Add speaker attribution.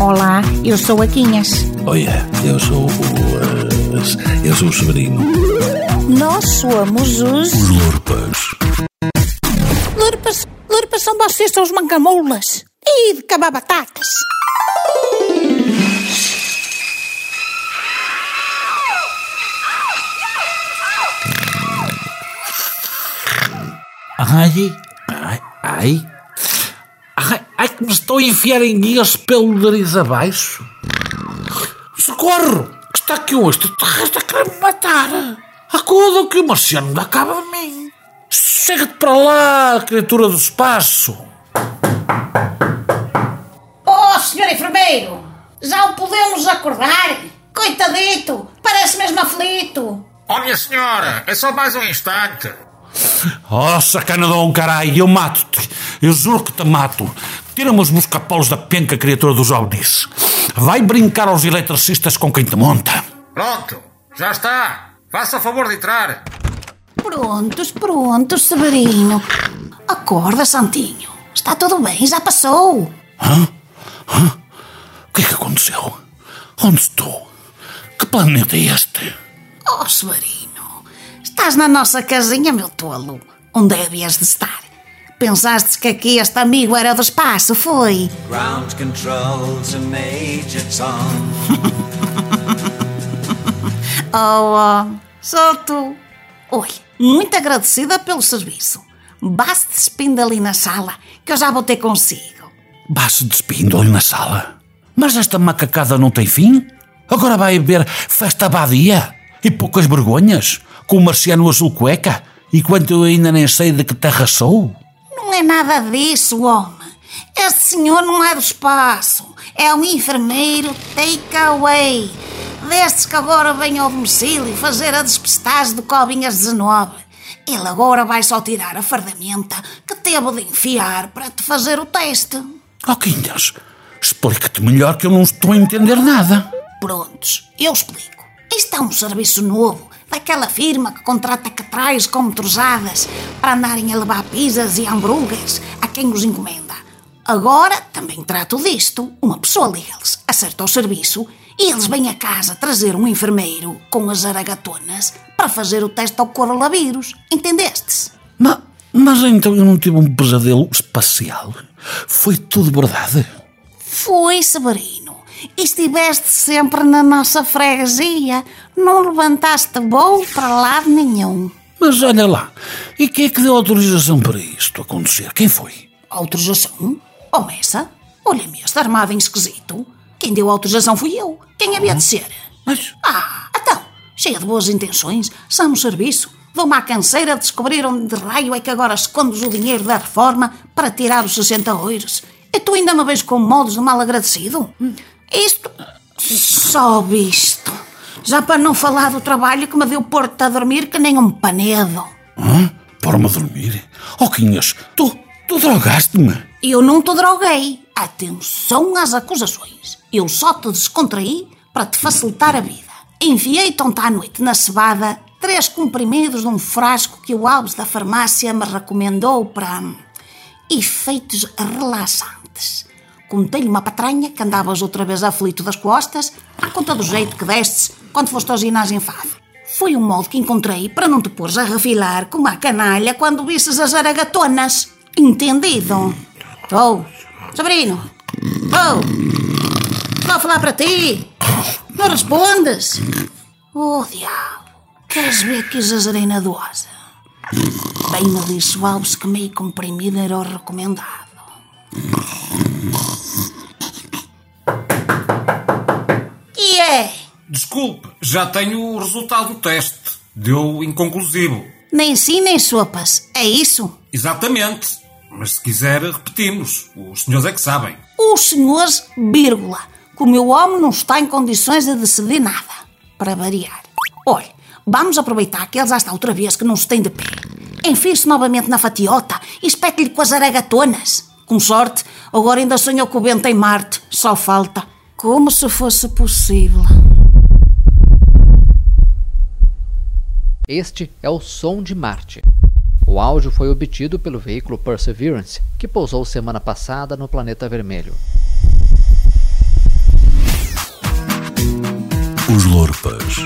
Speaker 1: Olá, eu sou a Quinhas.
Speaker 2: Olha, eu sou o. eh, eu sou o Severino.
Speaker 1: Nós somos os.
Speaker 2: Os Lurpas.
Speaker 1: Lurpas, Lurpas são vocês, são os mangamulas. E de cabar batatas.
Speaker 2: Ai, ai, ai. Ai, ai, que me estou a enfiar em guias pelo nariz abaixo. Socorro! Que está aqui hoje? Tu estás a querer me matar. Acuda que o marciano não acaba de mim. Chega-te para lá, criatura do espaço.
Speaker 1: Oh, senhor enfermeiro! Já o podemos acordar? Coitadito, parece mesmo aflito.
Speaker 3: Oh, minha senhora, é só mais um instante.
Speaker 2: Oh, sacanadão, caralho, eu mato-te. Eu juro que te mato. Tira-me os buscapolos da penca, criatura dos ovnis. Vai brincar aos eletricistas com quem te monta.
Speaker 3: Pronto, já está. Faça o favor de entrar.
Speaker 1: Prontos, prontos, Severino. Acorda, Santinho. Está tudo bem, já passou.
Speaker 2: O que é que aconteceu? Onde estou? Que planeta é este?
Speaker 1: Oh, Severino, estás na nossa casinha, meu tolo. Onde havias de estar? Pensaste que aqui este amigo era do espaço, foi?
Speaker 4: Ground control to Major Tom.
Speaker 1: Oh, oh, sou tu. Olha, muito agradecida pelo serviço. Basta despindo ali na sala, que eu já vou ter consigo.
Speaker 2: Vá-se despindo ali na sala. Mas esta macacada não tem fim? Agora vai haver festa badia e poucas vergonhas, com o marciano azul cueca, enquanto eu ainda nem sei de que terra sou.
Speaker 1: Não é nada disso, homem. Este senhor não é do espaço. É um enfermeiro takeaway. Que agora vem ao domicílio fazer a despistagem de Covinhas 19. Ele agora vai só tirar a fardamenta que teve de enfiar para te fazer o teste.
Speaker 2: Oh, Quinhas, explica-te melhor que eu não estou a entender nada.
Speaker 1: Prontos, eu explico. Isto é um serviço novo daquela firma que contrata catrais com motorizadas para andarem a levar pizzas e hambúrgueres a quem os encomenda. Agora também trato disto. Uma pessoa liga-lhes, acerta o serviço e eles vêm a casa trazer um enfermeiro com as aragatonas para fazer o teste ao coronavírus. Entendeste?
Speaker 2: Ma- mas então eu não tive um pesadelo espacial? Foi tudo verdade?
Speaker 1: Foi, Severino. E estiveste sempre na nossa freguesia. Não levantaste voo para lado nenhum.
Speaker 2: Mas olha lá, e quem é que deu autorização para isto acontecer? Quem foi?
Speaker 1: Autorização? Oh, Messa? Olha-me este armado em esquisito. Quem deu autorização fui eu. Quem havia de ser?
Speaker 2: Mas
Speaker 1: Ah, então, cheia de boas intenções, somos serviço. Dou-me à canseira de descobrir onde de raio é que agora escondes o dinheiro da reforma para tirar os 60 euros. E tu ainda me vês com modos de mal agradecido? Isto... Só visto. Já para não falar do trabalho que me deu pôr-te a dormir que nem um panedo.
Speaker 2: Hã? Para-me dormir? Oh, Quinhas, tu, tu drogaste-me.
Speaker 1: Eu não te droguei. Atenção às acusações. Eu só te descontraí para te facilitar a vida. Enviei-te ontem à noite na cebada três comprimidos de um frasco que o Alves da farmácia me recomendou para efeitos relaxantes. Contei-lhe uma patranha que andavas outra vez aflito das costas à conta do jeito que destes quando foste ao ginásio em Fado. Foi um modo que encontrei para não te pôres a refilar como a canalha quando visses as aragatonas. Entendido? Oh, Sabrino! Oh! Estou a falar para ti! Não respondes? Oh, diabo! Queres ver que exagerei dosa? Bem me disse o Alves que meio comprimido era o recomendado.
Speaker 3: Desculpe, já tenho o resultado do teste. Deu inconclusivo.
Speaker 1: Nem sim nem sopas, é isso?
Speaker 3: Exatamente. Mas se quiser, repetimos. Os senhores é que sabem.
Speaker 1: Os senhores, vírgula, que o meu homem não está em condições de decidir nada. Para variar. Olha, vamos aproveitar que ele já está outra vez que não se tem de pé. Enfie-se novamente na fatiota e espete-lhe com as aragatonas. Com sorte, agora ainda sonhou com o vento em Marte. Só falta. Como se fosse possível.
Speaker 5: Este é o som de Marte. O áudio foi obtido pelo veículo Perseverance, que pousou semana passada no planeta vermelho.
Speaker 2: Os Lorpas.